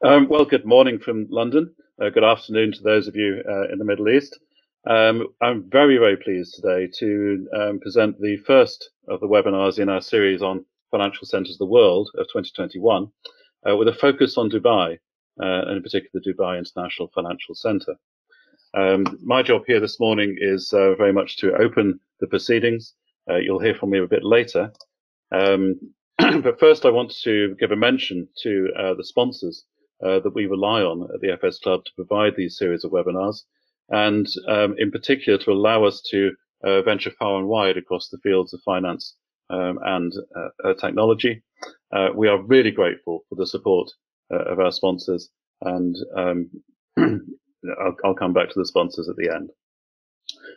Um, well, good morning from London. Uh, good afternoon to those of you uh, in the Middle East. Um, I'm very, very pleased today to um, present the first of the webinars in our series on financial centres of the world of 2021, uh, with a focus on Dubai, uh, and in particular the Dubai International Financial Centre. Um, my job here this morning is uh, very much to open the proceedings. Uh, you'll hear from me a bit later. Um, but first, I want to give a mention to the sponsors that we rely on at the FS Club to provide these series of webinars and um, in particular to allow us to uh, venture far and wide across the fields of finance um, and uh, uh technology. Uh, we are really grateful for the support uh, of our sponsors, and um, I'll, I'll, come back to the sponsors at the end.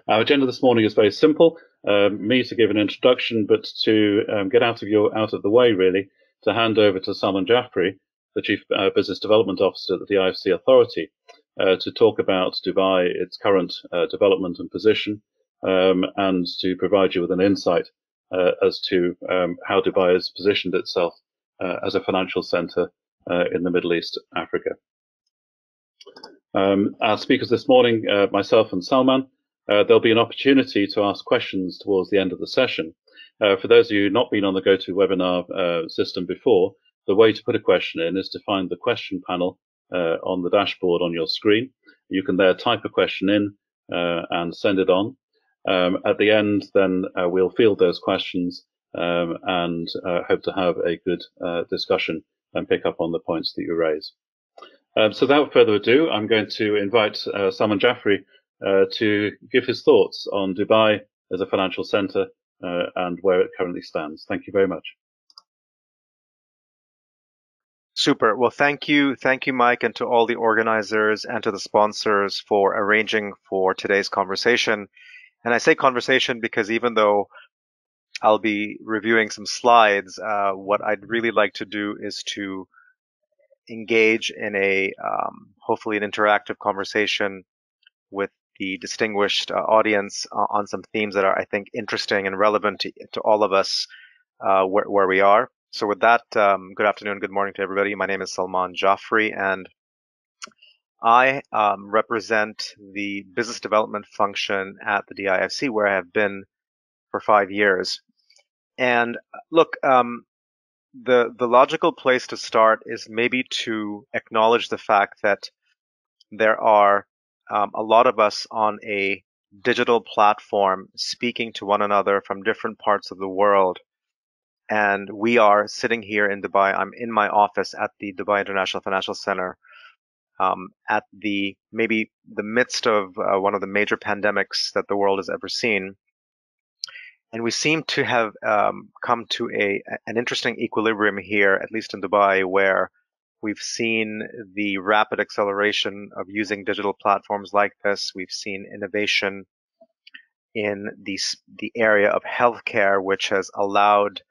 Our agenda this morning is very simple. Um, me to give an introduction, but to um, get out of your out of the way, really, to hand over to Salmaan Jaffery, the Chief uh, Business Development Officer at the IFC Authority, uh, to talk about Dubai, its current uh, development and position, um, and to provide you with an insight uh, as to um, how Dubai has positioned itself uh, as a financial center uh, in the Middle East, Africa. Um, our speakers this morning, uh, myself and Salmaan, there'll be an opportunity to ask questions towards the end of the session. for those of you not been on the GoToWebinar system before, the way to put a question in is to find the question panel uh, on the dashboard on your screen. You can there type a question in uh, and send it on. Um, at the end, then uh, we'll field those questions um, and uh, hope to have a good uh, discussion and pick up on the points that you raise. Um, so without further ado, I'm going to invite uh, Salmaan Jaffery to give his thoughts on Dubai as a financial center and where it currently stands. Thank you very much. Super. Well, thank you. Thank you, Mike, and to all the organizers and to the sponsors for arranging for today's conversation. And I say conversation because even though I'll be reviewing some slides, uh, what I'd really like to do is to engage in a um, hopefully an interactive conversation with the distinguished uh, audience uh, on some themes that are, I think, interesting and relevant to, to all of us uh, where, where we are. So with that, um, good afternoon, good morning to everybody. My name is Salmaan Jaffery, and I um, represent the business development function at the DIFC, where I have been for five years. And look, um, the the logical place to start is maybe to acknowledge the fact that there are um, a lot of us on a digital platform speaking to one another from different parts of the world and we are sitting here in Dubai. I'm in my office at the Dubai International Financial Center um, at the maybe the midst of uh, one of the major pandemics that the world has ever seen. And we seem to have um, come to a an interesting equilibrium here, at least in Dubai, where we've seen the rapid acceleration of using digital platforms like this. We've seen innovation in the the area of healthcare, which has allowed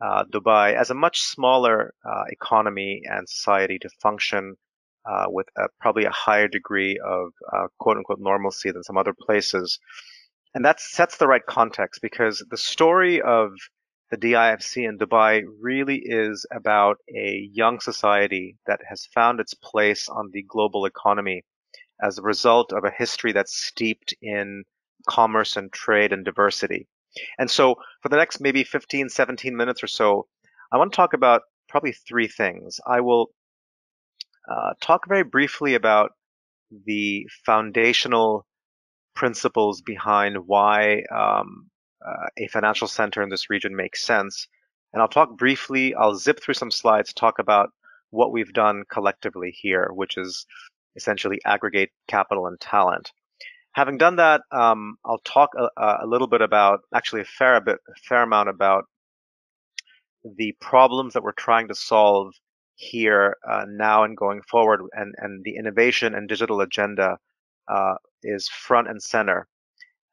uh, Dubai as a much smaller uh, economy and society to function uh, with a, probably a higher degree of uh, quote unquote normalcy than some other places. And that sets the right context because the story of the DIFC in Dubai really is about a young society that has found its place on the global economy as a result of a history that's steeped in commerce and trade and diversity. And so for the next maybe 15, 17 minutes or so, I want to talk about probably three things. I will uh, talk very briefly about the foundational principles behind why um, uh, a financial center in this region makes sense. And I'll talk briefly, I'll zip through some slides, talk about what we've done collectively here, which is essentially aggregate capital and talent. Having done that, um, I'll talk a, a, little bit about, actually a fair bit, a fair amount about the problems that we're trying to solve here uh, now and going forward, and and the innovation and digital agenda uh, is front and center.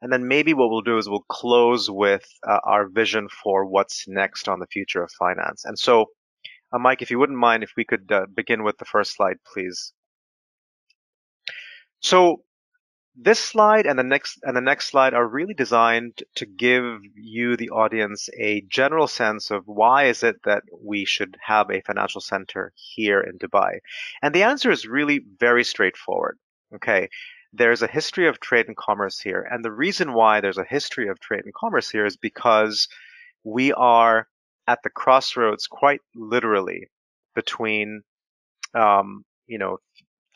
And then maybe what we'll do is we'll close with uh, our vision for what's next on the future of finance. And so, uh, Mike, if you wouldn't mind, if we could uh, begin with the first slide, please. So this slide and the next and the next slide are really designed to give you the audience a general sense of why is it that we should have a financial center here in Dubai. And the answer is really very straightforward. Okay. There's a history of trade and commerce here. And the reason why there's a history of trade and commerce here is because we are at the crossroads quite literally between um, you know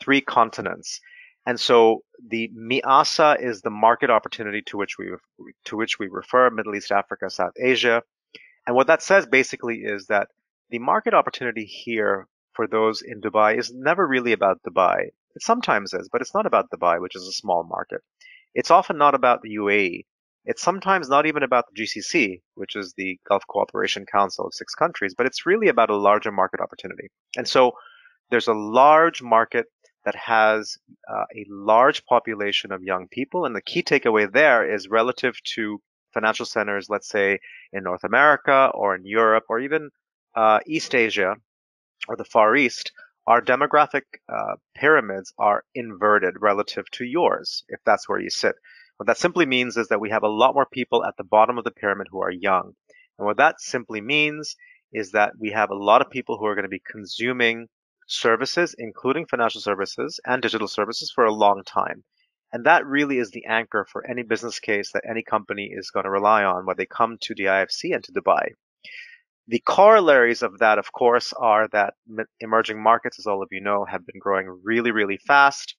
three continents and so the MEASA is the market opportunity to which we to which we refer Middle East, Africa, South Asia. And what that says basically is that the market opportunity here for those in Dubai is never really about Dubai. It sometimes is, but it's not about Dubai, which is a small market. It's often not about the UAE. It's sometimes not even about the GCC, which is the Gulf Cooperation Council of six countries, but it's really about a larger market opportunity. And so there's a large market that has uh, a large population of young people. And the key takeaway there is relative to financial centers, let's say in North America or in Europe or even uh, East Asia or the Far East, our demographic uh, pyramids are inverted relative to yours, if that's where you sit. What that simply means is that we have a lot more people at the bottom of the pyramid who are young. And what that simply means is that we have a lot of people who are going to be consuming services, including financial services and digital services, for a long time. And that really is the anchor for any business case that any company is going to rely on when they come to the IFC and to Dubai. The corollaries of that, of course, are that emerging markets, as all of you know, have been growing really, really fast.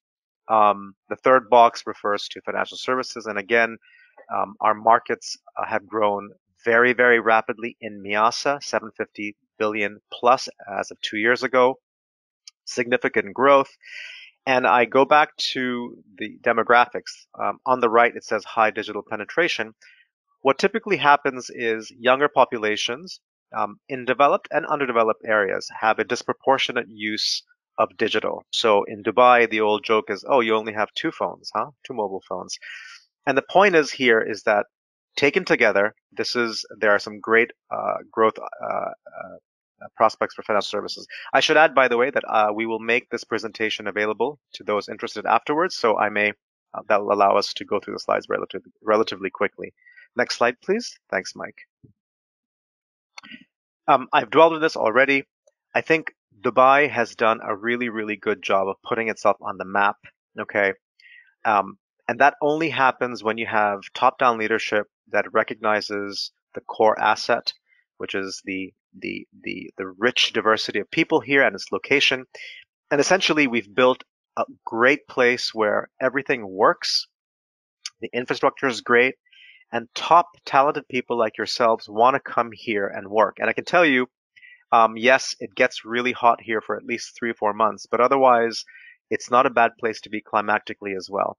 Um, the third box refers to financial services. And again, um, our markets uh, have grown very, very rapidly in MEASA, 750 billion plus as of two years ago significant growth. And I go back to the demographics. Um, on the right, it says high digital penetration. What typically happens is younger populations um, in developed and underdeveloped areas have a disproportionate use of digital. So in Dubai, the old joke is, oh, you only have two phones, huh? Two mobile phones. And the point is here is that taken together, this is there are some great uh, growth uh, uh, prospects for financial services. I should add, by the way, that uh, we will make this presentation available to those interested afterwards, so I may uh, that will allow us to go through the slides relatively relatively quickly. Next slide, please. Thanks, Mike. Um, I've dwelled on this already. I think Dubai has done a really, really good job of putting itself on the map. Okay, um, and that only happens when you have top-down leadership that recognizes the core asset, which is the the the the rich diversity of people here and its location. And essentially, we've built a great place where everything works. The infrastructure is great, and top talented people like yourselves want to come here and work. And I can tell you, um, yes, it gets really hot here for at least three or four months, but otherwise, it's not a bad place to be climactically as well.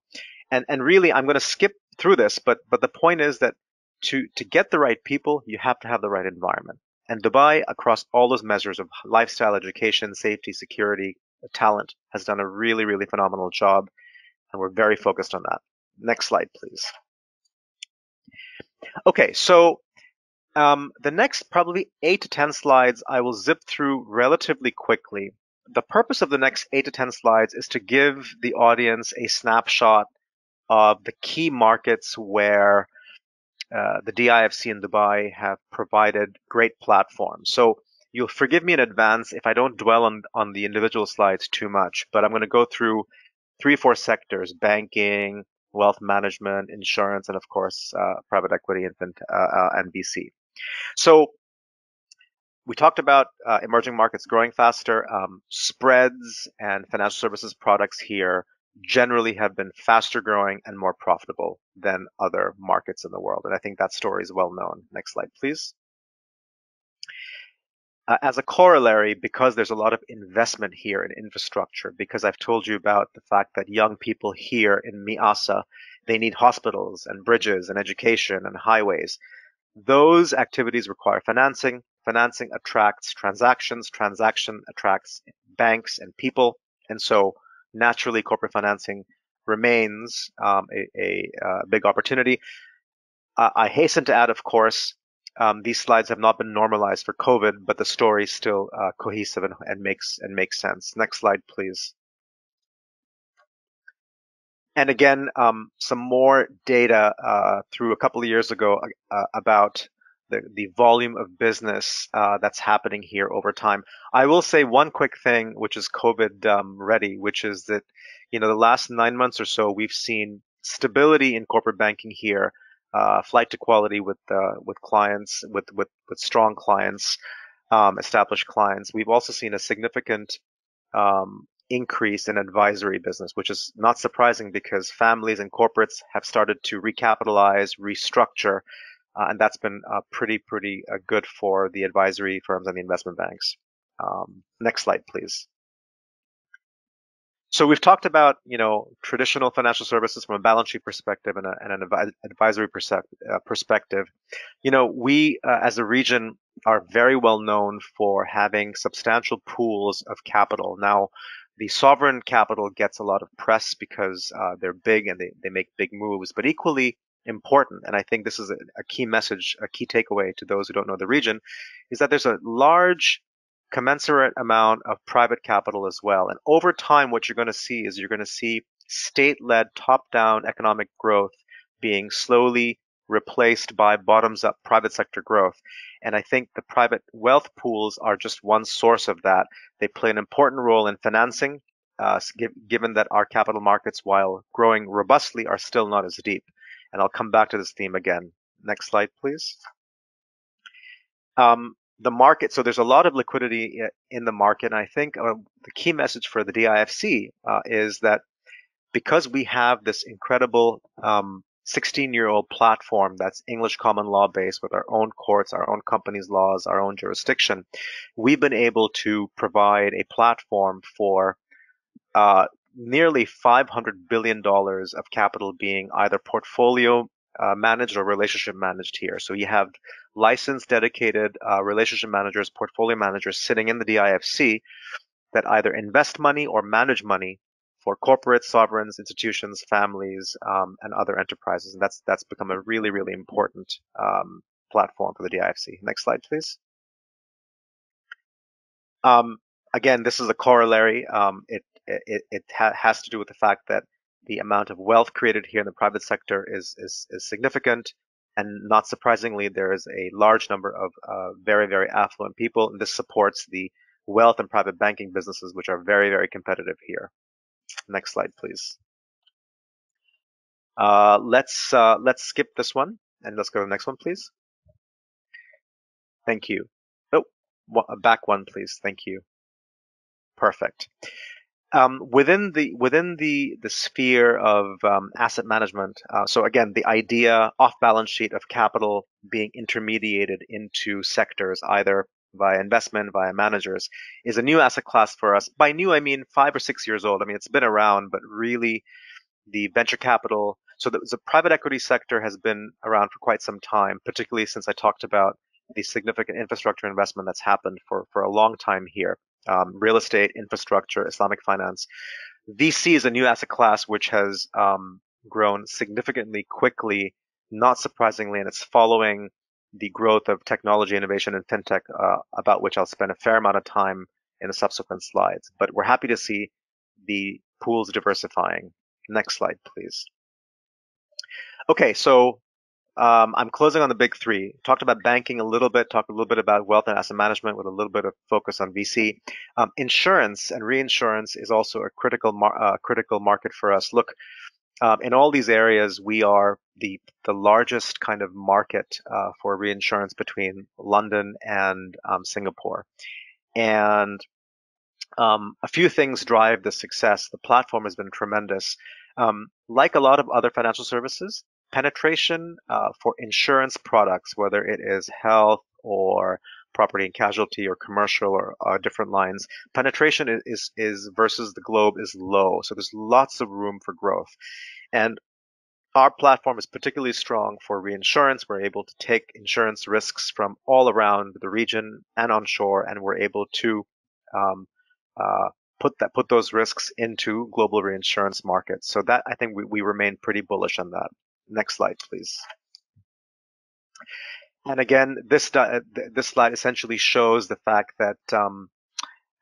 And and really, I'm going to skip through this, but but the point is that to to get the right people, you have to have the right environment. And Dubai, across all those measures of lifestyle, education, safety, security, talent, has done a really, really phenomenal job. And we're very focused on that. Next slide, please. Okay, so um, the next probably eight to 10 slides I will zip through relatively quickly. The purpose of the next eight to 10 slides is to give the audience a snapshot of the key markets where uh, the DIFC in Dubai have provided great platforms. So you'll forgive me in advance if I don't dwell on, on the individual slides too much, but I'm going to go through three, four sectors, banking, wealth management, insurance, and of course, uh, private equity and, uh, uh and VC. So we talked about uh, emerging markets growing faster. Um, spreads and financial services products here generally have been faster growing and more profitable than other markets in the world. And I think that story is well known. Next slide, please. Uh, as a corollary, because there's a lot of investment here in infrastructure, because I've told you about the fact that young people here in MEASA, they need hospitals and bridges and education and highways. Those activities require financing. Financing attracts transactions. Transaction attracts banks and people. And so naturally corporate financing remains um, a, a, uh, big opportunity. Uh, I hasten to add, of course, um, these slides have not been normalized for COVID, but the story is still uh, cohesive and, and, makes and makes sense. Next slide, please. and again, um, some more data uh, through a couple of years ago uh, about the, the volume of business uh, that's happening here over time. I will say one quick thing, which is COVID um, ready, which is that, you know, the last nine months or so, we've seen stability in corporate banking here, uh, flight to quality with uh, with clients, with with with strong clients, um, established clients. We've also seen a significant um, increase in advisory business, which is not surprising because families and corporates have started to recapitalize, restructure, uh, and that's been uh, pretty, pretty uh, good for the advisory firms and the investment banks. Um, next slide, please. So we've talked about, you know, traditional financial services from a balance sheet perspective and, a, and an advisory uh, perspective. You know, we uh, as a region are very well known for having substantial pools of capital. Now, the sovereign capital gets a lot of press because uh, they're big and they, they make big moves, but equally important, and I think this is a, a key message, a key takeaway to those who don't know the region, is that there's a large commensurate amount of private capital as well. And over time, what you're going to see is you're going to see state led top down economic growth being slowly replaced by bottoms up private sector growth. And I think the private wealth pools are just one source of that. They play an important role in financing, uh, given that our capital markets, while growing robustly, are still not as deep. And I'll come back to this theme again. Next slide, please. Um, the market, so there's a lot of liquidity in the market. And I think uh, the key message for the DIFC uh, is that because we have this incredible um, 16 year old platform that's English common law based with our own courts, our own companies' laws, our own jurisdiction, we've been able to provide a platform for uh, nearly $500 billion of capital being either portfolio uh, managed or relationship managed here. So you have licensed, dedicated uh, relationship managers, portfolio managers sitting in the DIFC that either invest money or manage money for corporate sovereigns, institutions, families, um, and other enterprises. And that's that's become a really, really important um, platform for the DIFC. Next slide, please. Um, again, this is a corollary. Um, it it, it ha has to do with the fact that the amount of wealth created here in the private sector is is, is significant. And not surprisingly, there is a large number of uh, very, very affluent people, and this supports the wealth and private banking businesses, which are very, very competitive here. Next slide, please. Uh, let's uh, let's skip this one and let's go to the next one, please. Thank you. Oh, back one, please. Thank you. Perfect. Um, within the within the the sphere of um, asset management, uh, so again, the idea off balance sheet of capital being intermediated into sectors, either via investment, via managers, is a new asset class for us. By new, I mean five or six years old. I mean, it's been around, but really the venture capital, so the, the private equity sector has been around for quite some time, particularly since I talked about the significant infrastructure investment that's happened for, for a long time here. Um, real estate, infrastructure, Islamic finance. VC is a new asset class which has um, grown significantly quickly, not surprisingly, and it's following the growth of technology innovation and fintech, uh, about which I'll spend a fair amount of time in the subsequent slides. But we're happy to see the pools diversifying. Next slide, please. Okay, so um, I'm closing on the big three. Talked about banking a little bit, talked a little bit about wealth and asset management with a little bit of focus on VC. Um, insurance and reinsurance is also a critical mar- uh, critical market for us. Look, um, in all these areas, we are the the largest kind of market uh, for reinsurance between London and um, Singapore, and um, a few things drive the success. The platform has been tremendous. Um, like a lot of other financial services, penetration uh, for insurance products, whether it is health or property and casualty or commercial or uh, different lines, penetration is, is, is versus the globe is low. So there's lots of room for growth. And our platform is particularly strong for reinsurance. We're able to take insurance risks from all around the region and onshore, and we're able to um, uh, put that put those risks into global reinsurance markets. So that I think we, we remain pretty bullish on that. Next slide, please. And again, this this slide essentially shows the fact that um,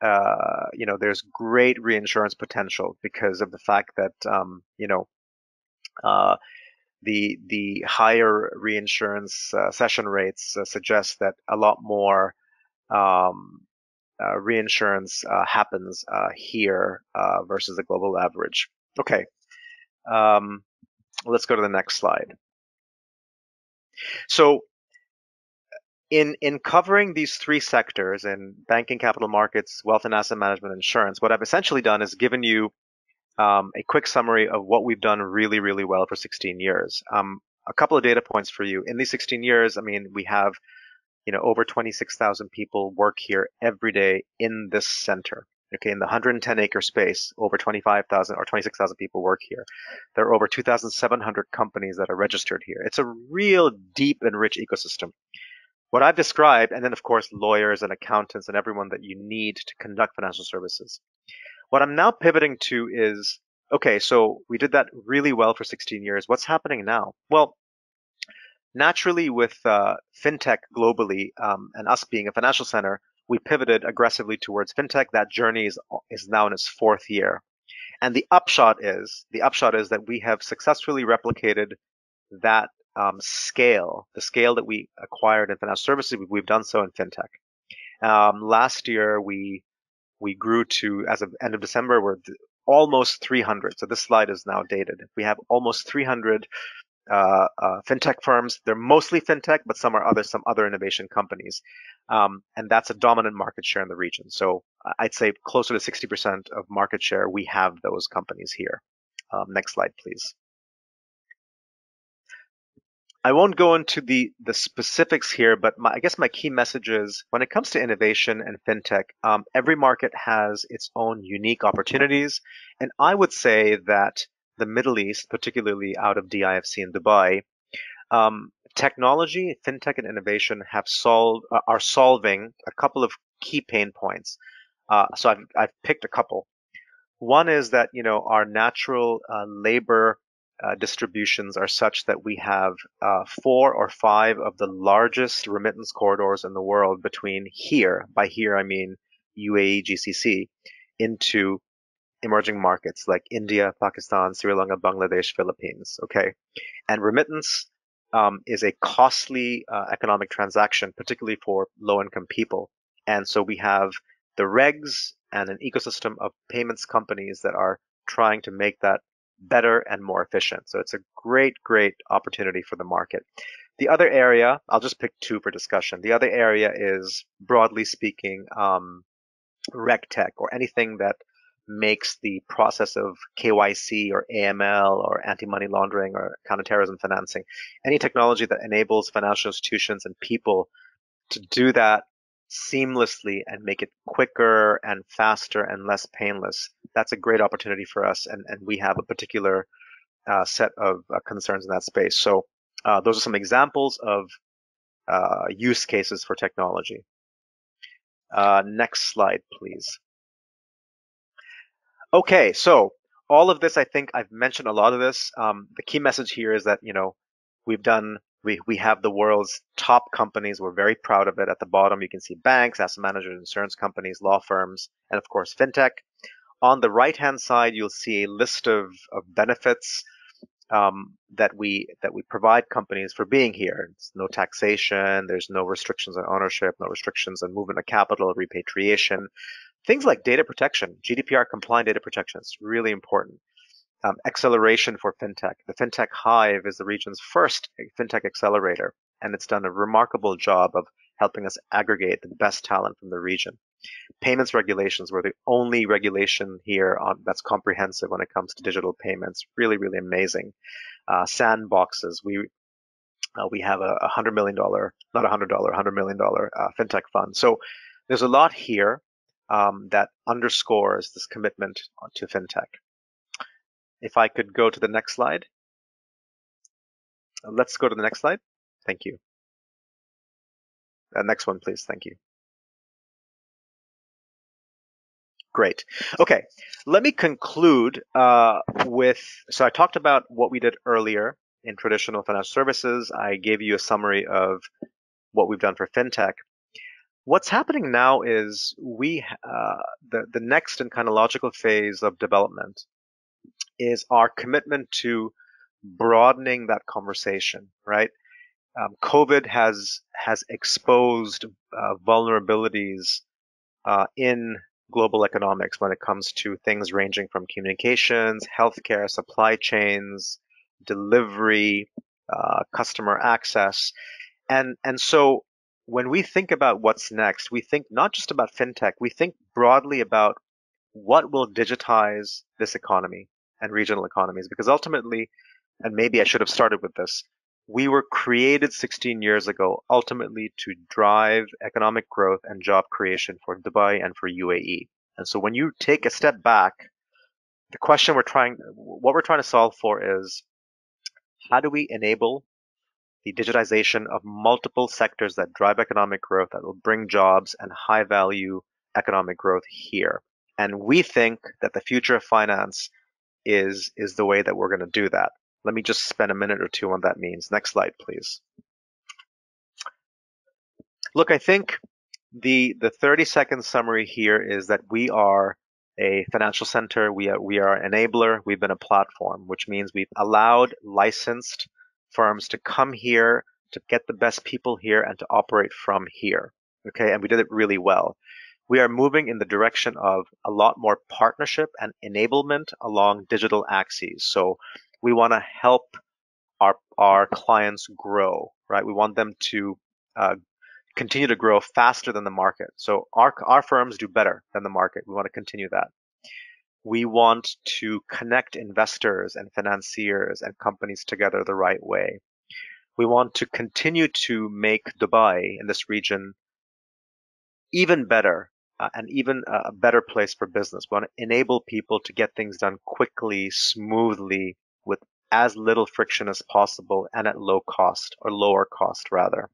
uh, you know there's great reinsurance potential because of the fact that um, you know Uh, the the higher reinsurance uh, cession rates uh, suggest that a lot more um, uh, reinsurance uh, happens uh, here versus the global average. Okay, um, let's go to the next slide. So in in covering these three sectors in banking, capital markets, wealth and asset management, insurance, what I've essentially done is given you um, a quick summary of what we've done really, really well for 16 years. Um, a couple of data points for you. In these 16 years, I mean, we have, you know, over 26,000 people work here every day in this center. Okay, in the 110 acre space, over 25,000 or 26,000 people work here. There are over 2,700 companies that are registered here. It's a real deep and rich ecosystem. What I've described, and then of course lawyers and accountants and everyone that you need to conduct financial services. What I'm now pivoting to is, okay, so we did that really well for 16 years. What's happening now? Well, naturally with uh, fintech globally um, and us being a financial center, we pivoted aggressively towards fintech. That journey is, is now in its fourth year. And the upshot is, the upshot is that we have successfully replicated that um, scale, the scale that we acquired in financial services, we've done so in fintech. Um, last year, we we grew to, as of end of December, we're almost 300. So this slide is now dated. We have almost 300 uh, uh, fintech firms. They're mostly fintech, but some are other some other innovation companies, um, and that's a dominant market share in the region. So I'd say closer to 60% of market share. We have those companies here. Um, next slide, please. I won't go into the the specifics here, but my, I guess my key message is when it comes to innovation and fintech, um, every market has its own unique opportunities, and I would say that the Middle East, particularly out of DIFC in Dubai, um, technology, fintech, and innovation have solved uh, are solving a couple of key pain points. Uh, so I've I've picked a couple. One is that you know our natural uh, labor uh, distributions are such that we have uh, four or five of the largest remittance corridors in the world between here, by here I mean UAE, GCC, into emerging markets like India, Pakistan, Sri Lanka, Bangladesh, Philippines. Okay, and remittance um, is a costly uh, economic transaction, particularly for low-income people. And so we have the regs and an ecosystem of payments companies that are trying to make that better and more efficient. So it's a great, great opportunity for the market. The other area, I'll just pick two for discussion. The other area is, broadly speaking, um, RegTech or anything that makes the process of KYC or AML or anti-money laundering or counterterrorism financing, any technology that enables financial institutions and people to do that seamlessly and make it quicker and faster and less painless, that's a great opportunity for us. And, and we have a particular uh, set of uh, concerns in that space. So uh, those are some examples of uh, use cases for technology. Uh, next slide, please. Okay, so all of this, I think I've mentioned a lot of this. Um, the key message here is that, you know, we've done we, we have the world's top companies. We're very proud of it. At the bottom, you can see banks, asset managers, insurance companies, law firms, and of course, fintech. On the right-hand side, you'll see a list of, of benefits um, that we that we provide companies for being here. No taxation. There's no restrictions on ownership. No restrictions on movement of capital, repatriation. Things like data protection, GDPR compliant data protection. is really important um, acceleration for fintech. The FinTech Hive is the region's first fintech accelerator, and it's done a remarkable job of helping us aggregate the best talent from the region. Payments regulations were the only regulation here on, that's comprehensive when it comes to digital payments. Really, really amazing. Uh, sandboxes. We uh, we have a, hundred million dollar, not a hundred dollar, hundred million dollar uh, fintech fund. So there's a lot here um, that underscores this commitment to fintech. If I could go to the next slide. Let's go to the next slide. Thank you. Uh, next one, please. Thank you. Great. Okay, let me conclude uh, with, so I talked about what we did earlier in traditional financial services. I gave you a summary of what we've done for FinTech. What's happening now is we, uh, the, the next and kind of logical phase of development is our commitment to broadening that conversation, right? Um, COVID has has exposed uh, vulnerabilities uh, in global economics when it comes to things ranging from communications, healthcare, supply chains, delivery, uh, customer access, and and so when we think about what's next, we think not just about fintech, we think broadly about what will digitize this economy and regional economies, because ultimately, and maybe I should have started with this, we were created 16 years ago ultimately to drive economic growth and job creation for Dubai and for UAE. And so when you take a step back, the question we're trying, what we're trying to solve for is how do we enable the digitization of multiple sectors that drive economic growth that will bring jobs and high value economic growth here. And we think that the future of finance is is the way that we're going to do that. Let me just spend a minute or two on that means. Next slide, please. Look, I think the the 30 second summary here is that we are a financial center. We are we are enabler. We've been a platform, which means we've allowed licensed firms to come here, to get the best people here, and to operate from here. Okay, and we did it really well. We are moving in the direction of a lot more partnership and enablement along digital axes. So we want to help our our clients grow, right? We want them to uh, continue to grow faster than the market. So our our firms do better than the market. We want to continue that. We want to connect investors and financiers and companies together the right way. We want to continue to make Dubai in this region even better uh, and even a better place for business. We want to enable people to get things done quickly, smoothly, with as little friction as possible and at low cost or lower cost rather.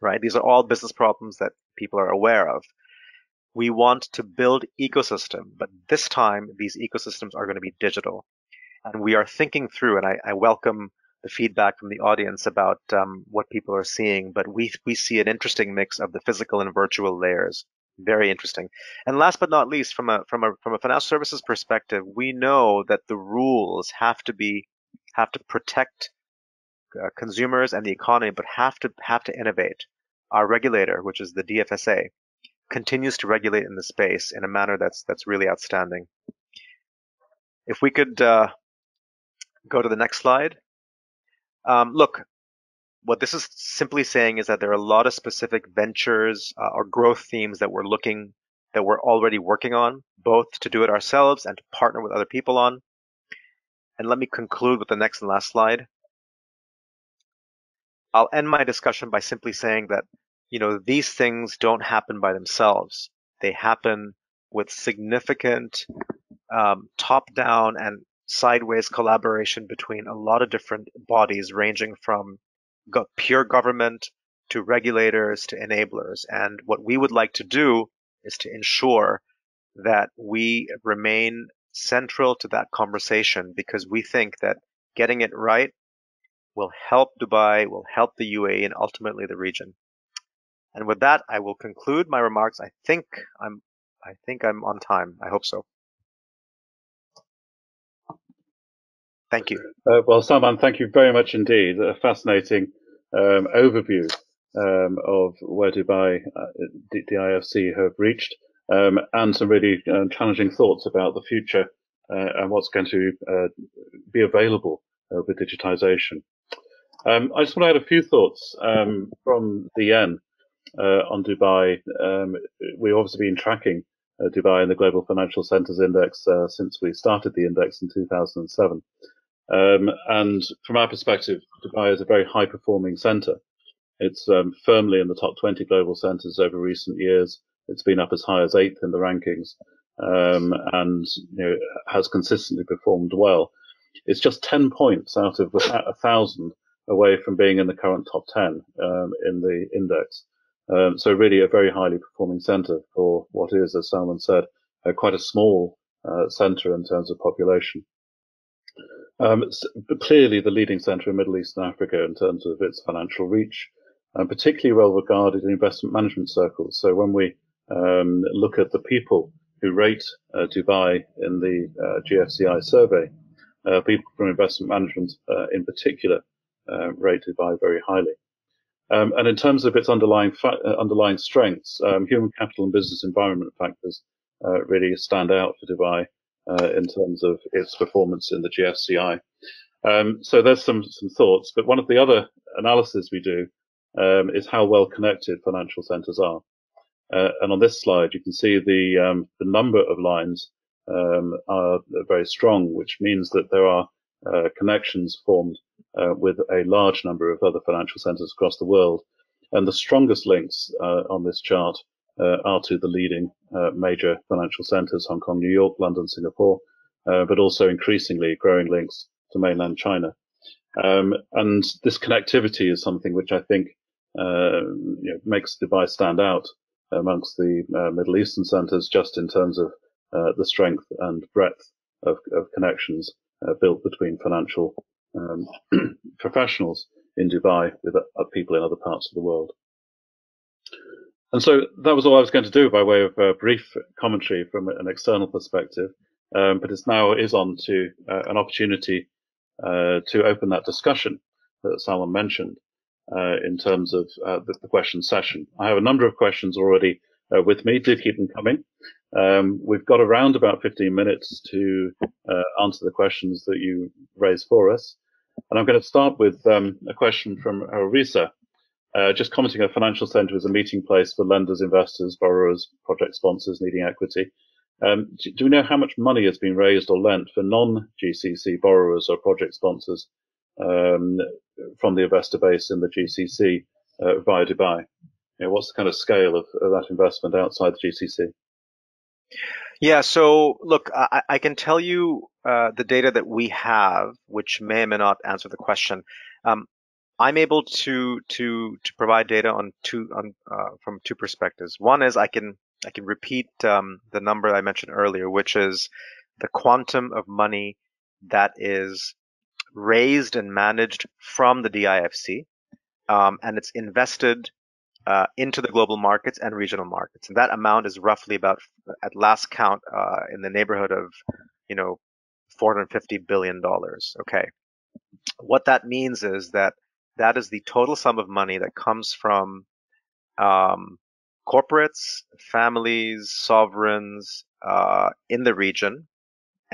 Right? These are all business problems that people are aware of. We want to build ecosystem, but this time these ecosystems are going to be digital. And we are thinking through, and I, I welcome the feedback from the audience about um, what people are seeing, but we, we see an interesting mix of the physical and virtual layers. Very interesting. And last but not least, from a from a from a financial services perspective, we know that the rules have to be have to protect uh, consumers and the economy, but have to have to innovate. Our regulator, which is the DFSA, continues to regulate in the space in a manner that's that's really outstanding. If we could uh, go to the next slide. Um, look, what this is simply saying is that there are a lot of specific ventures uh, or growth themes that we're looking that we're already working on, both to do it ourselves and to partner with other people on. And let me conclude with the next and last slide. I'll end my discussion by simply saying that, you know, these things don't happen by themselves. They happen with significant um, top-down and sideways collaboration between a lot of different bodies ranging from go- pure government to regulators to enablers. And what we would like to do is to ensure that we remain central to that conversation because we think that getting it right will help Dubai, will help the UAE, and ultimately the region. And with that, I will conclude my remarks. I think I'm, I think I'm on time. I hope so. Thank you. Uh, well, Salmaan, thank you very much indeed. A fascinating um, overview um, of where Dubai uh, IFC, have reached um, and some really uh, challenging thoughts about the future uh, and what's going to uh, be available uh, with digitization. Um, I just want to add a few thoughts um, from Z/Yen on Dubai. Um, we've obviously been tracking Dubai in the Global Financial Centres Index since we started the index in 2007. Um, and from our perspective, Dubai is a very high performing center. It's um, firmly in the top 20 global centers over recent years. It's been up as high as eighth in the rankings um, and you know, has consistently performed well. It's just 10 points out of a thousand away from being in the current top 10 um, in the index. Um, so really a very highly performing center for what is, as Salmaan said, quite a small uh, center in terms of population. Um, clearly the leading centre in Middle East and Africa in terms of its financial reach, and particularly well regarded in investment management circles. So when we um, look at the people who rate uh, Dubai in the uh, GFCI survey, uh, people from investment management uh, in particular rated by very highly. Um, and in terms of its underlying fa- uh, underlying strengths, um, human capital and business environment factors really stand out for Dubai in terms of its performance in the GFCI. Um, so there's some some thoughts, but one of the other analyses we do um, is how well connected financial centres are. Uh, and on this slide, you can see the um, the number of lines um, are very strong, which means that there are uh, connections formed uh, with a large number of other financial centres across the world. And the strongest links uh, on this chart uh, are to the leading major financial centres: Hong Kong, New York, London, Singapore, but also increasingly growing links to mainland China. Um, and this connectivity is something which I think you know, makes Dubai stand out amongst the uh, Middle Eastern centers just in terms of uh, the strength and breadth of, of connections built between financial um, professionals in Dubai with people in other parts of the world. And so that was all I was going to do by way of a brief commentary from an external perspective. Um, but it's now is on to uh, an opportunity uh, to open that discussion that Salmaan mentioned uh, in terms of uh, the, the, question session. I have a number of questions already uh, with me. Do keep them coming. Um, we've got around about 15 minutes to uh, answer the questions that you raise for us. And I'm going to start with um, a question from Risa, uh, just commenting a financial center is a meeting place for lenders, investors, borrowers, project sponsors needing equity. Um, do, do, we know how much money has been raised or lent for non-GCC borrowers or project sponsors um, from the investor base in the GCC uh, via Dubai? You know, what's the kind of scale of, of, that investment outside the GCC? Yeah, so look, I, I can tell you uh, the data that we have, which may or may not answer the question. Um, I'm able to to to provide data on two on uh, from two perspectives. One is I can I can repeat um, the number I mentioned earlier, which is the quantum of money that is raised and managed from the DIFC, um, and it's invested uh, into the global markets and regional markets. And that amount is roughly about, at last count, uh, in the neighborhood of, you know, 450 billion dollars. Okay, what that means is that that is the total sum of money that comes from um, corporates, families, sovereigns uh, in the region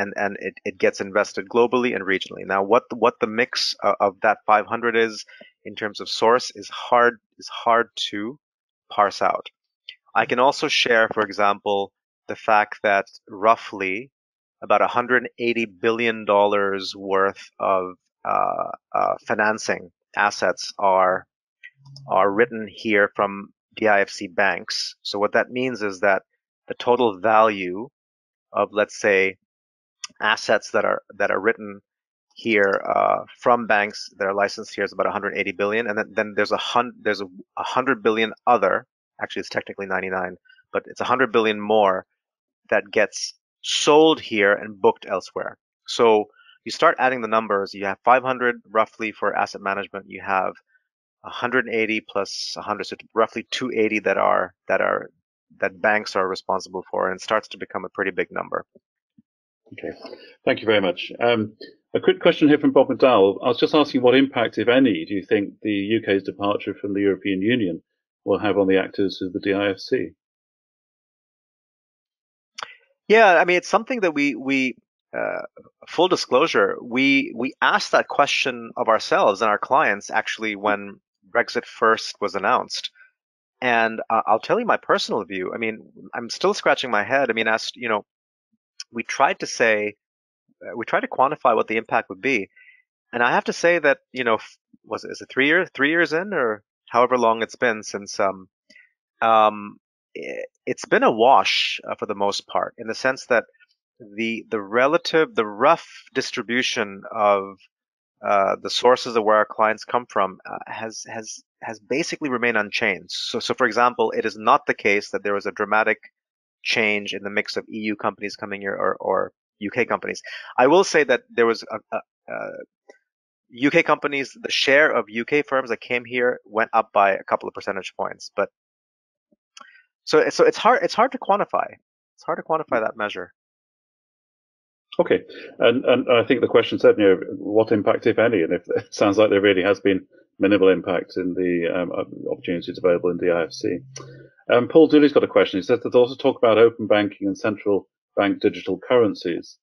and and it, it gets invested globally and regionally. Now, what the, what the mix of, of that 500 is in terms of source is hard is hard to parse out. I can also share, for example, the fact that roughly about 180 billion dollars worth of uh, uh, financing assets are are written here from DIFC banks. So what that means is that the total value of let's say assets that are that are written here uh, from banks that are licensed here is about 180 billion, and then, then there's a hundred there's a 100 billion other. Actually, it's technically 99, but it's 100 billion more that gets sold here and booked elsewhere. So you start adding the numbers. You have 500 roughly for asset management. You have 180 plus 100, so roughly 280 that are that are that banks are responsible for, and it starts to become a pretty big number. Okay, thank you very much. Um, a quick question here from Bob McDowell. I was just asking what impact, if any, do you think the UK's departure from the European Union will have on the actors of the DIFC? Yeah, I mean, it's something that we we uh, full disclosure, we we asked that question of ourselves and our clients actually when Brexit first was announced. And uh, I'll tell you my personal view. I mean, I'm still scratching my head. I mean, as you know, we tried to say, uh, we tried to quantify what the impact would be. And I have to say that, you know, was it, is it three years, three years in or however long it's been since, um, um, it, has been a wash uh, for the most part in the sense that the, the relative, the rough distribution of, uh, the sources of where our clients come from uh, has has has basically remained unchanged. So, so for example, it is not the case that there was a dramatic change in the mix of EU companies coming here or, or UK companies. I will say that there was a, a, a UK companies, the share of UK firms that came here went up by a couple of percentage points. But so so it's hard it's hard to quantify. It's hard to quantify that measure. Okay, and and I think the question said, you know, what impact, if any, and if it sounds like there really has been minimal impact in the um, opportunities available in DIFC. Um, Paul Dooley's got a question. He says there's also talk about open banking and central bank digital currencies,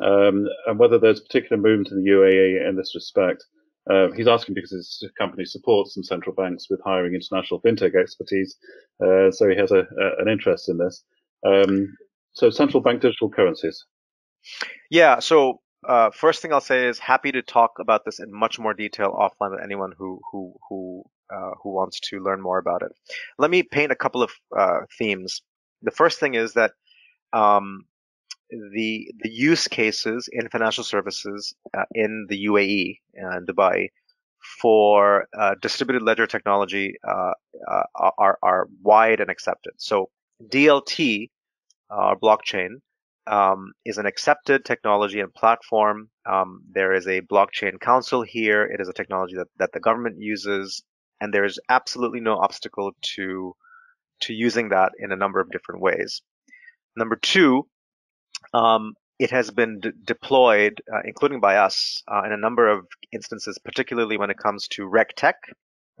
um, and whether there's particular movement in the UAE in this respect. Uh, he's asking because his company supports some central banks with hiring international fintech expertise, uh, so he has a, a, an interest in this. Um, so, central bank digital currencies. Yeah. So, uh, first thing I'll say is happy to talk about this in much more detail offline with anyone who who who uh, who wants to learn more about it. Let me paint a couple of uh, themes. The first thing is that um, the the use cases in financial services uh, in the UAE and Dubai for uh, distributed ledger technology uh, are are wide and accepted. So DLT, or blockchain, um, is an accepted technology and platform. Um, there is a blockchain council here. It is a technology that, that the government uses, and there is absolutely no obstacle to to using that in a number of different ways. Number two, um, it has been deployed, uh, including by us, uh, in a number of instances, particularly when it comes to RegTech.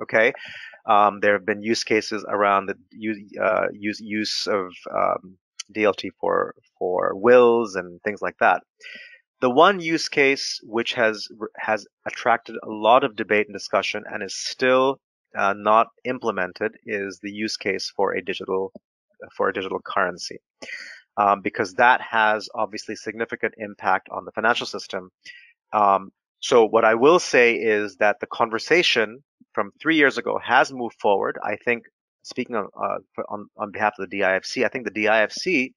Okay, um, there have been use cases around the use, uh, use, use of um, DLT for for wills and things like that. The one use case which has has attracted a lot of debate and discussion and is still uh, not implemented is the use case for a digital for a digital currency, um, because that has obviously significant impact on the financial system. Um, so what I will say is that the conversation from three years ago has moved forward. I think speaking on, uh, on, on behalf of the DIFC, I think the DIFC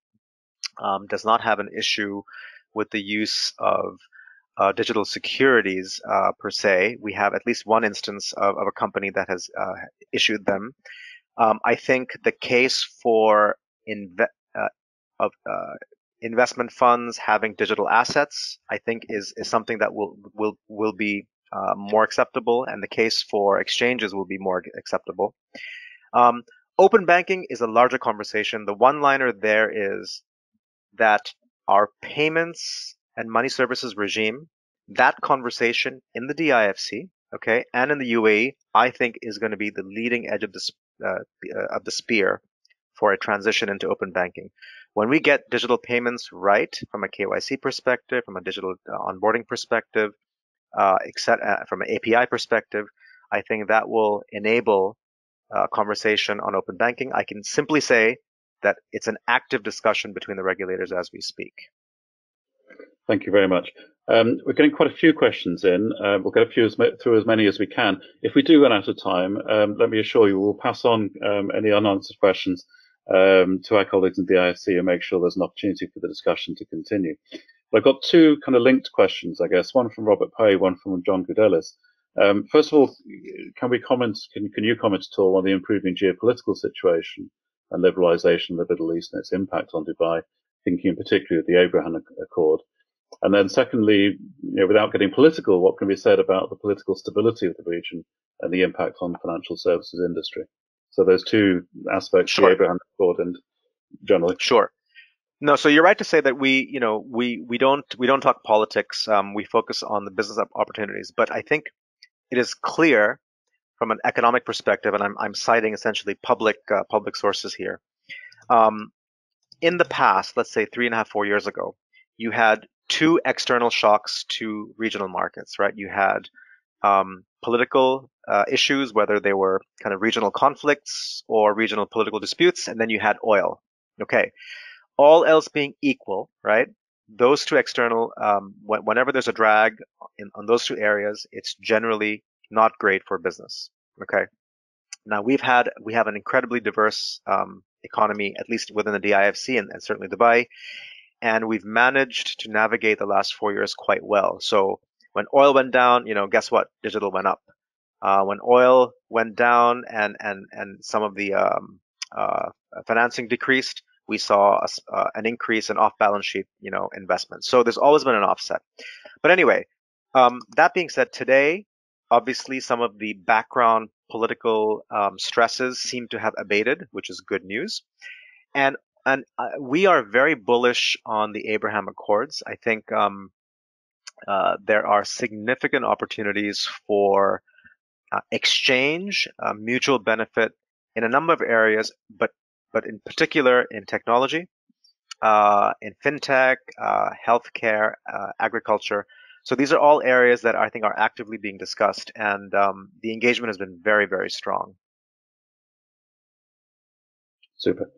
um, does not have an issue with the use of uh, digital securities uh, per se. We have at least one instance of, of a company that has uh, issued them. Um, I think the case for inve- uh, of uh, investment funds having digital assets, I think, is is something that will will will be more acceptable, and the case for exchanges will be more acceptable. Um, open banking is a larger conversation. The one liner there is that our payments and money services regime, that conversation in the DIFC, okay, and in the UAE, I think is going to be the leading edge of the uh, uh, of the spear for a transition into open banking. When we get digital payments right from a KYC perspective, from a digital uh, onboarding perspective, uh, uh, from an API perspective, I think that will enable uh, conversation on open banking. I can simply say that it's an active discussion between the regulators as we speak. Thank you very much. Um, we're getting quite a few questions in. Uh, we'll get a few as through as many as we can. If we do run out of time, um, let me assure you we'll pass on um, any unanswered questions um, to our colleagues in the IFC and make sure there's an opportunity for the discussion to continue. But I've got two kind of linked questions, I guess. One from Robert Pay, one from John Goudelis. Um, first of all, can we comment? Can, can you comment at all on the improving geopolitical situation and liberalisation of the Middle East and its impact on Dubai? Thinking in particular of the Abraham Accord. And then, secondly, you know, without getting political, what can be said about the political stability of the region and the impact on the financial services industry? So those two aspects, sure. the Abraham Accord and generally. Sure. No, so you're right to say that we, you know, we we don't we don't talk politics. Um, we focus on the business opportunities. But I think it is clear from an economic perspective, and I'm, I'm citing essentially public uh, public sources here. Um, in the past, let's say three and a half, four years ago, you had two external shocks to regional markets, right? You had um, political uh, issues, whether they were kind of regional conflicts or regional political disputes, and then you had oil. Okay, all else being equal, right? those two external, um, whenever there's a drag in, on those two areas, it's generally not great for business. Okay. Now we've had we have an incredibly diverse um, economy, at least within the DIFC and, and, certainly Dubai, and we've managed to navigate the last four years quite well. So when oil went down, you know, guess what? Digital went up. Uh, when oil went down and and and some of the um, uh, financing decreased, we saw a, uh, an increase in off-balance sheet, you know, investments. So there's always been an offset. But anyway, um, that being said, today, obviously, some of the background political um, stresses seem to have abated, which is good news. And and uh, we are very bullish on the Abraham Accords. I think um, uh, there are significant opportunities for uh, exchange, uh, mutual benefit in a number of areas, but but in particular in technology, uh, in fintech, uh, healthcare, agriculture. So these are all areas that I think are actively being discussed, and um, the engagement has been very, very strong. Super.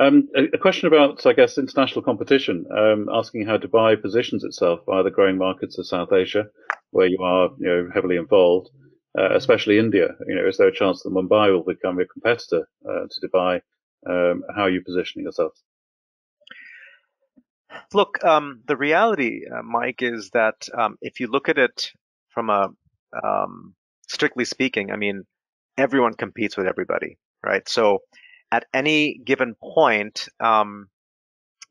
Um, a, a, question about, I guess, international competition, um, asking how Dubai positions itself via the growing markets of South Asia, where you are, you know, heavily involved, uh, especially India. You know, is there a chance that Mumbai will become a competitor uh, to Dubai? Um, how are you positioning yourselves? Look, um, the reality, uh, Mike, is that um, if you look at it from a um, strictly speaking, I mean, everyone competes with everybody, right? So at any given point, um,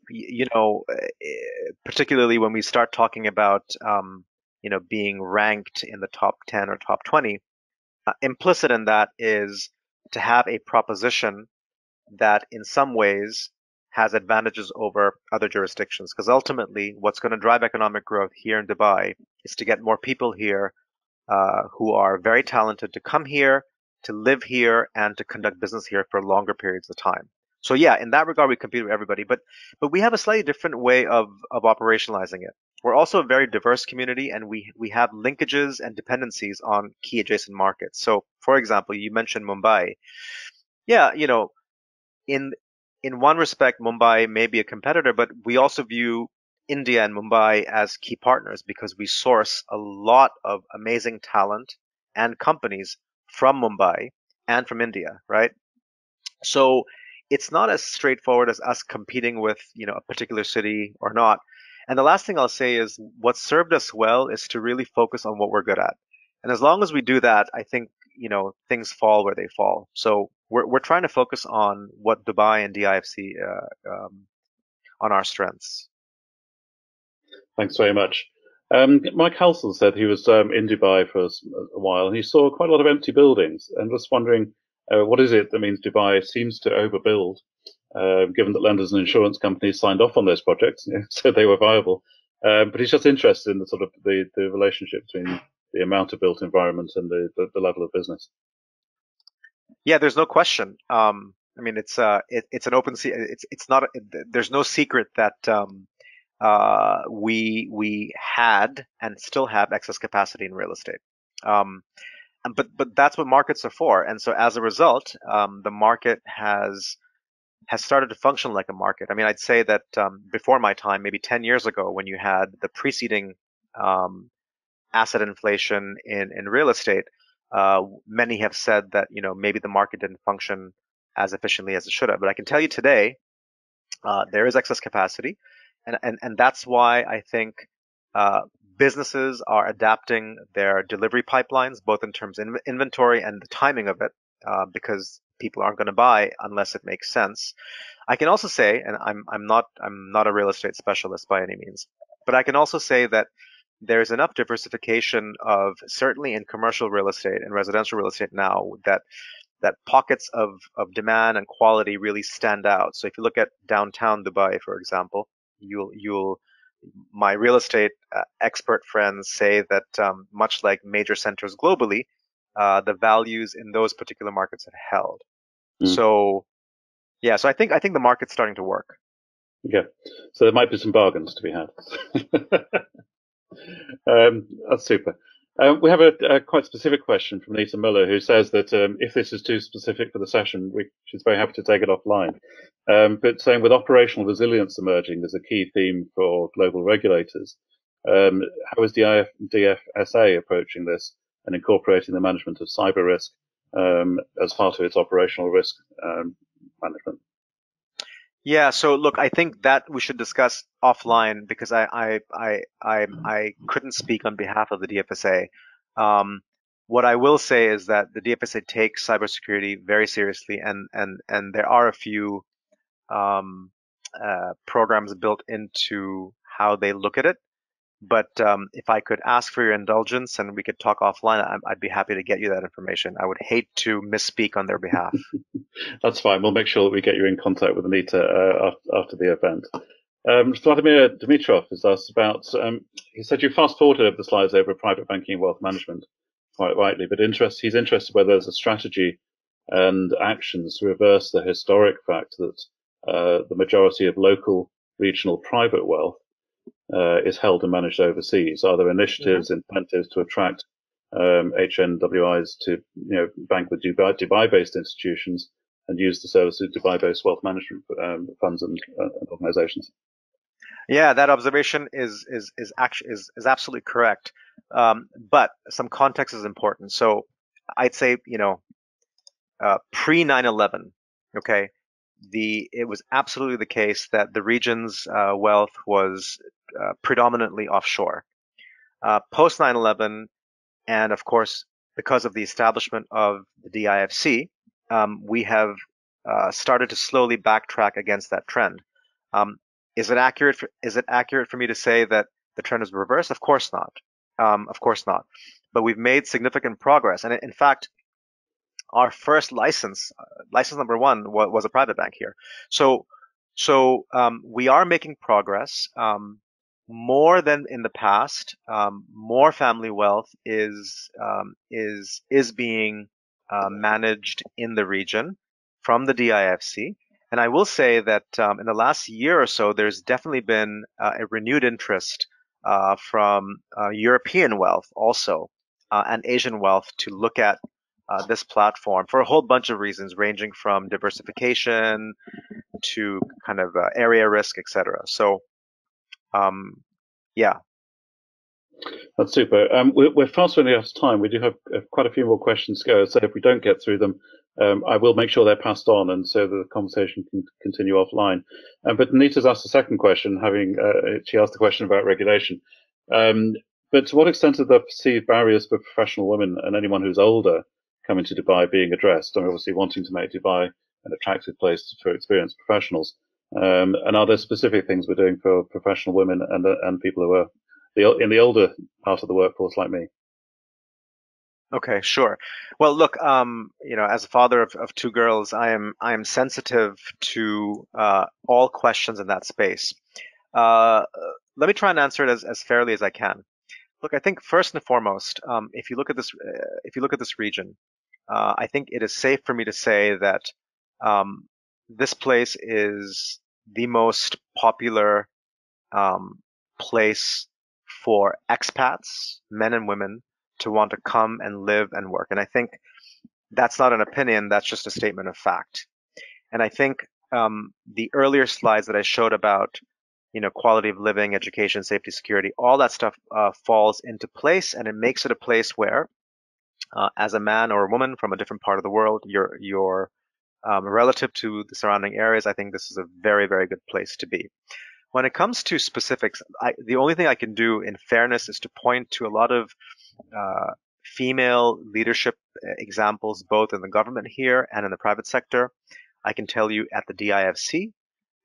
you know, eh, particularly when we start talking about, um, you know, being ranked in the top 10 or top 20, uh, implicit in that is to have a proposition that in some ways has advantages over other jurisdictions. Because ultimately, what's going to drive economic growth here in Dubai is to get more people here uh, who are very talented to come here, to live here and to conduct business here for longer periods of time. So yeah, in that regard, we compete with everybody, but but we have a slightly different way of of operationalizing it. We're also a very diverse community, and we we have linkages and dependencies on key adjacent markets. So, for example, you mentioned Mumbai. Yeah, you know, in in one respect, Mumbai may be a competitor, but we also view India and Mumbai as key partners because we source a lot of amazing talent and companies from Mumbai and from India, right? So it's not as straightforward as us competing with, you know, a particular city or not. And the last thing I'll say is what served us well is to really focus on what we're good at. And as long as we do that, I think, you know, things fall where they fall. So we're, we're trying to focus on what Dubai and DIFC, uh, um, on our strengths. Thanks very much. Um, Mike Halsall said he was um, in Dubai for a, while and he saw quite a lot of empty buildings and was wondering uh, what is it that means Dubai seems to overbuild, uh, given that lenders and insurance companies signed off on those projects, you know, so they were viable. Um, but he's just interested in the sort of the, the relationship between the amount of built environment and the, the, the level of business. Yeah, there's no question. Um, I mean, it's uh, it, it's an open. It's it's not. There's no secret that um, uh, we we had and still have excess capacity in real estate. Um, but but that's what markets are for. And so as a result, um, the market has has started to function like a market. I mean, I'd say that um, before my time, maybe 10 years ago, when you had the preceding um, asset inflation in in real estate, uh, many have said that you know maybe the market didn't function as efficiently as it should have. But I can tell you today, uh, there is excess capacity and and and that's why I think uh, businesses are adapting their delivery pipelines, both in terms of inventory and the timing of it, uh, because people aren't going to buy unless it makes sense. I can also say, and I'm I'm not I'm not a real estate specialist by any means, but I can also say that there's enough diversification of certainly in commercial real estate and residential real estate now that that pockets of, of demand and quality really stand out. So if you look at downtown Dubai, for example, you'll you'll my real estate uh, expert friends say that um, much like major centers globally, uh, the values in those particular markets have held. Mm. So, yeah, so I think I think the market's starting to work. Yeah, so there might be some bargains to be had. um, that's super. Um, we have a, a, quite specific question from Lisa Muller, who says that um, if this is too specific for the session, we, she's very happy to take it offline. Um, but saying with operational resilience emerging as a key theme for global regulators, um, how is DIF, DFSA approaching this and incorporating the management of cyber risk um, as part of its operational risk um, management? Yeah, so look, I think that we should discuss offline because I I I I, I couldn't speak on behalf of the DFSA. Um, what I will say is that the DFSA takes cybersecurity very seriously, and and and there are a few um, uh, programs built into how they look at it. But um, if I could ask for your indulgence and we could talk offline, I'd be happy to get you that information. I would hate to misspeak on their behalf. That's fine. We'll make sure that we get you in contact with Anita uh, after the event. Um, Vladimir Dimitrov has asked about, um, he said you fast forwarded the slides over private banking and wealth management, quite rightly, but interest, he's interested whether there's a strategy and actions to reverse the historic fact that uh, the majority of local regional private wealth uh, is held and managed overseas? Are there initiatives, mm-hmm. incentives to attract um, HNWIs to you know bank with Dubai, Dubai-based institutions and use the services of Dubai-based wealth management um, funds and, uh, and, organizations? Yeah, that observation is is is actually is, is absolutely correct. Um, but some context is important. So I'd say you know uh, pre 9/11, okay, the it was absolutely the case that the region's uh, wealth was uh, predominantly offshore. Uh, Post 9/11, and of course because of the establishment of the DIFC, um, we have uh, started to slowly backtrack against that trend. Um, is it accurate? For, is it accurate for me to say that the trend is reversed? Of course not. Um, of course not. But we've made significant progress, and in fact, our first license, uh, license number one, was, a private bank here. So, so um, we are making progress. Um, more than in the past, um, more family wealth is um, is is being uh, managed in the region from the DIFC. And I will say that um, in the last year or so, there's definitely been uh, a renewed interest uh, from uh, European wealth also uh, and Asian wealth to look at uh, this platform for a whole bunch of reasons, ranging from diversification to kind of uh, area risk, etc. So, um, yeah. That's super. Um, we're, we're, fast running out of time. We do have uh, quite a few more questions to go. So if we don't get through them, um, I will make sure they're passed on, and so the conversation can continue offline. Um, but Anita's asked a second question, having uh, she asked the question about regulation. Um, but to what extent are the perceived barriers for professional women and anyone who's older coming to Dubai being addressed. and obviously wanting to make Dubai an attractive place for experienced professionals. Um, and are there specific things we're doing for professional women and uh, and people who are the, in the older part of the workforce like me? Okay, sure. Well, look, um, you know, as a father of, of two girls, I am I am sensitive to uh, all questions in that space. Uh, let me try and answer it as, as fairly as I can. Look, I think first and foremost, um, if you look at this, uh, if you look at this region, uh, I think it is safe for me to say that um, this place is the most popular um, place for expats, men and women, to want to come and live and work. And I think that's not an opinion, that's just a statement of fact. And I think um, the earlier slides that I showed about you know quality of living, education, safety, security, all that stuff uh, falls into place, and it makes it a place where uh, as a man or a woman from a different part of the world, you're, you're um, relative to the surrounding areas, I think this is a very, very good place to be. When it comes to specifics, I, the only thing I can do in fairness is to point to a lot of uh, female leadership uh, examples, both in the government here and in the private sector. I can tell you at the DIFC,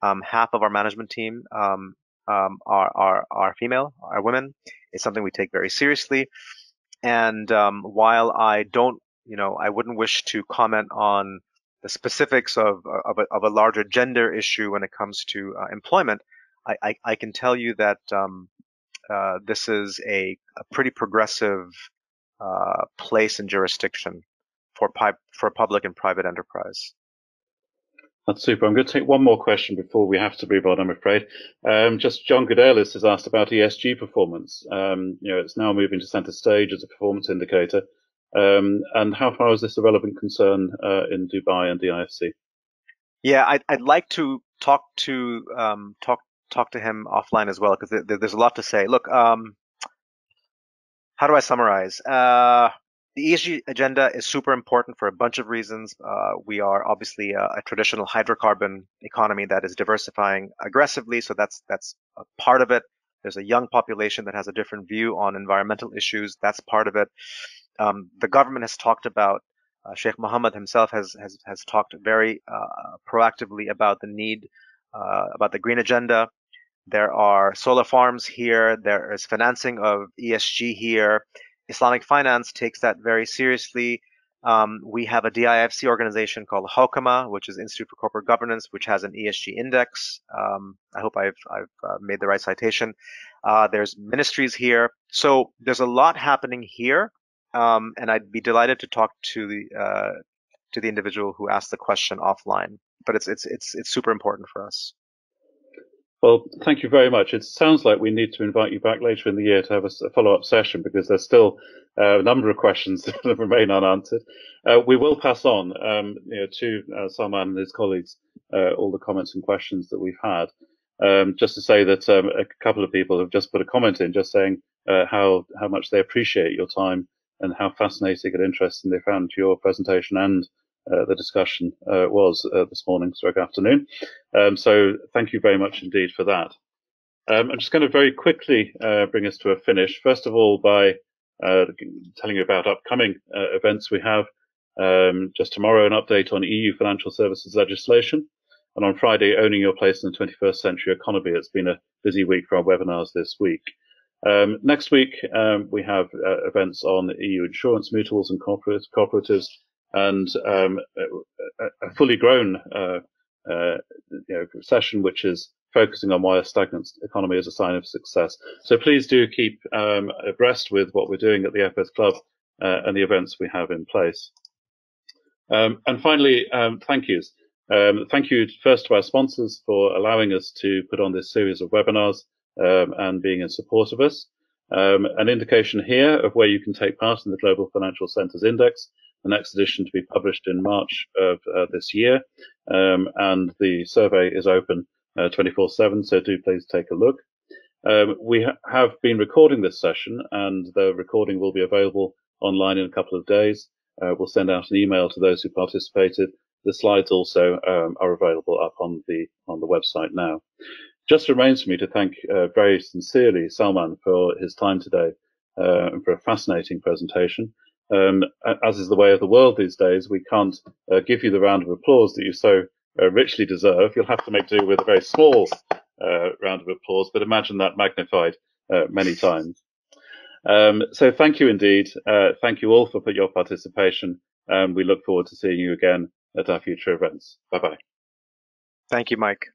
um, half of our management team um, um, are, are, are female, are women. It's something we take very seriously. And um, while I don't, you know, I wouldn't wish to comment on the specifics of of a, of a larger gender issue when it comes to uh, employment, I, I, I, can tell you that um, uh, this is a, a pretty progressive uh, place and jurisdiction for pi- for public and private enterprise. That's super. I'm going to take one more question before we have to move on, I'm afraid. Um, just John Goodelis has asked about ESG performance. Um, you know, it's now moving to center stage as a performance indicator. Um, and how far is this a relevant concern uh, in Dubai and the IFC? Yeah, I'd, I'd like to talk to um, talk talk to him offline as well because there's a lot to say. Look, um, how do I summarize? Uh, the ESG agenda is super important for a bunch of reasons. Uh, we are obviously a, a, traditional hydrocarbon economy that is diversifying aggressively, so that's that's a part of it. There's a young population that has a different view on environmental issues. That's part of it. Um, the government has talked about. Uh, Sheikh Mohammed himself has has has talked very uh, proactively about the need uh, about the green agenda. There are solar farms here. There is financing of ESG here. Islamic finance takes that very seriously. Um, we have a DIFC organization called Hawkamah, which is Institute for Corporate Governance, which has an ESG index. Um, I hope I've, I've uh, made the right citation. Uh, there's ministries here. So there's a lot happening here. Um, and I'd be delighted to talk to the, uh, to the individual who asked the question offline. But it's, it's, it's, it's super important for us. Well, thank you very much. It sounds like we need to invite you back later in the year to have a, follow-up session because there's still uh, a number of questions that remain unanswered. Uh, we will pass on um, you know, to uh, Salmaan and his colleagues uh, all the comments and questions that we've had. Um, just to say that um, a couple of people have just put a comment in, just saying uh, how how much they appreciate your time and how fascinating and interesting they found your presentation and uh, the discussion uh, was uh, this morning, stroke afternoon. Um, so thank you very much indeed for that. Um, I'm just going to very quickly uh, bring us to a finish. First of all, by uh, telling you about upcoming uh, events we have. Um, just tomorrow, an update on EU financial services legislation. And on Friday, owning your place in the 21st century economy. It's been a busy week for our webinars this week. Um, next week, um, we have events on EU insurance mutuals and cooperatives and um, a, fully grown uh, uh, you know, session which is focusing on why a stagnant economy is a sign of success. So please do keep um, abreast with what we're doing at the FS Club uh, and the events we have in place. Um, and finally, um, thank yous. Um, thank you first to our sponsors for allowing us to put on this series of webinars um, and being in support of us. Um, an indication here of where you can take part in the Global Financial Centres Index the next edition to be published in March of uh, this year. Um, and the survey is open 24 uh, 7, so do please take a look. Um, we ha have been recording this session, and the recording will be available online in a couple of days. Uh, we'll send out an email to those who participated. The slides also um, are available up on the on the website now. Just remains for me to thank uh, very sincerely Salmaan for his time today uh, and for a fascinating presentation. Um, as is the way of the world these days, we can't uh, give you the round of applause that you so uh, richly deserve. You'll have to make do with a very small uh, round of applause, but imagine that magnified uh, many times. Um, so thank you indeed. Uh, thank you all for your participation. Um, we look forward to seeing you again at our future events. Bye bye. Thank you, Mike.